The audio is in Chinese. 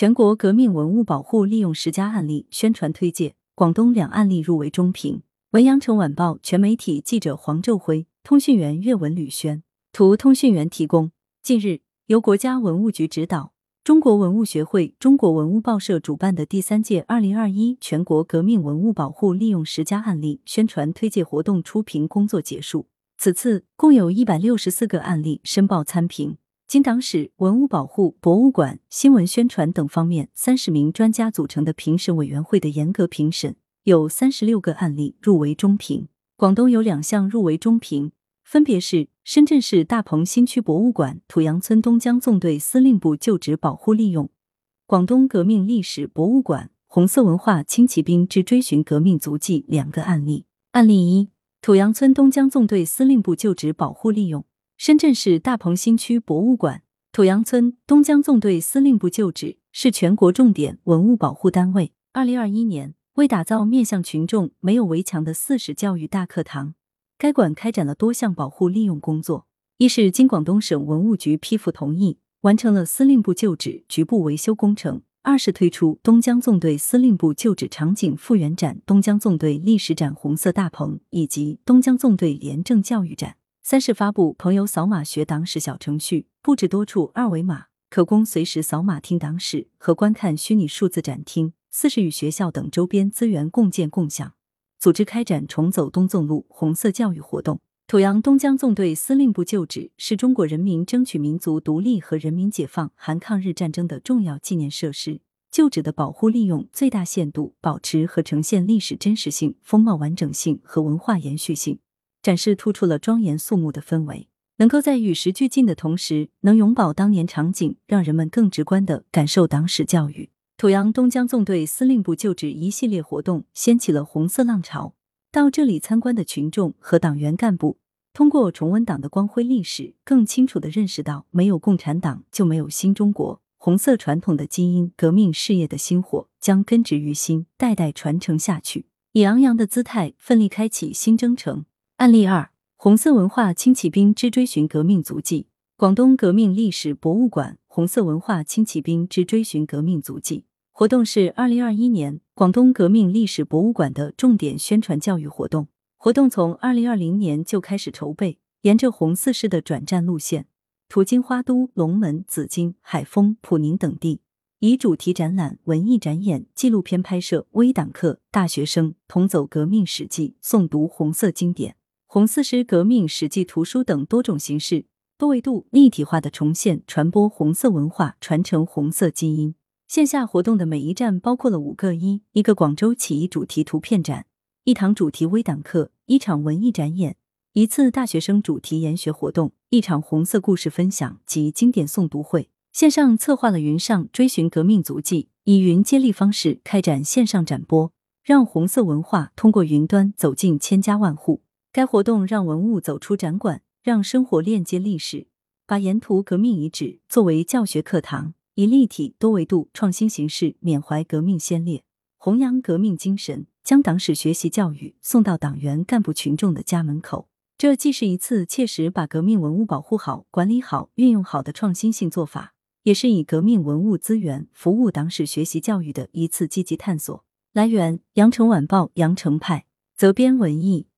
全国革命文物保护利用十佳案例宣传推介，广东两案例入围中评。文阳城晚报全媒体记者黄昼辉，通讯员岳文吕轩，图通讯员提供。近日，由国家文物局指导，中国文物学会、中国文物报社主办的第三届二零二一全国革命文物保护利用十佳案例宣传推介活动初评工作结束。此次共有一百六十四个案例申报参评。经党史、文物保护、博物馆、新闻宣传等方面三十名专家组成的评审委员会的严格评审，有三十六个案例入围中评。广东有两项入围中评，分别是深圳市大鹏新区博物馆土洋村东江纵队司令部旧址保护利用，广东革命历史博物馆红色文化轻骑兵之追寻革命足迹两个案例。案例一：土洋村东江纵队司令部旧址保护利用。深圳市大鹏新区博物馆土洋村东江纵队司令部旧址是全国重点文物保护单位。二零二一年，为打造面向群众、没有围墙的四史教育大课堂，该馆开展了多项保护利用工作。一是经广东省文物局批复同意，完成了司令部旧址局部维修工程；二是推出东江纵队司令部旧址场景复原展、东江纵队历史展红色大棚以及东江纵队廉政教育展。三是发布朋友扫码学党史小程序，布置多处二维码，可供随时扫码听党史和观看虚拟数字展厅。四是与学校等周边资源共建共享，组织开展重走东纵路红色教育活动。土阳东江纵队司令部旧址是中国人民争取民族独立和人民解放韩抗日战争的重要纪念设施。旧址的保护利用最大限度保持和呈现历史真实性、风貌完整性和文化延续性。展示突出了庄严肃穆的氛围，能够在与时俱进的同时，能永葆当年场景，让人们更直观的感受党史教育。土阳东江纵队司令部旧址一系列活动掀起了红色浪潮。到这里参观的群众和党员干部，通过重温党的光辉历史，更清楚的认识到，没有共产党就没有新中国。红色传统的基因，革命事业的薪火将根植于心，代代传承下去，以昂扬的姿态奋力开启新征程。案例二：红色文化轻骑兵之追寻革命足迹。广东革命历史博物馆红色文化轻骑兵之追寻革命足迹活动是二零二一年广东革命历史博物馆的重点宣传教育活动。活动从二零二零年就开始筹备，沿着红四师的转战路线，途经花都、龙门、紫金、海丰、普宁等地，以主题展览、文艺展演、纪录片拍摄、微党课、大学生同走革命史记、诵读红色经典。红四师革命史记图书等多种形式、多维度、立体化的重现、传播红色文化，传承红色基因。线下活动的每一站包括了五个一：一个广州起义主题图片展，一堂主题微党课，一场文艺展演，一次大学生主题研学活动，一场红色故事分享及经典诵读会。线上策划了“云上追寻革命足迹”，以云接力方式开展线上展播，让红色文化通过云端走进千家万户。该活动让文物走出展馆，让生活链接历史，把沿途革命遗址作为教学课堂，以立体多维度创新形式缅怀革命先烈，弘扬革命精神，将党史学习教育送到党员干部群众的家门口。这既是一次切实把革命文物保护好、管理好、运用好的创新性做法，也是以革命文物资源服务党史学习教育的一次积极探索。来源：羊城晚报羊城派，责编：文艺。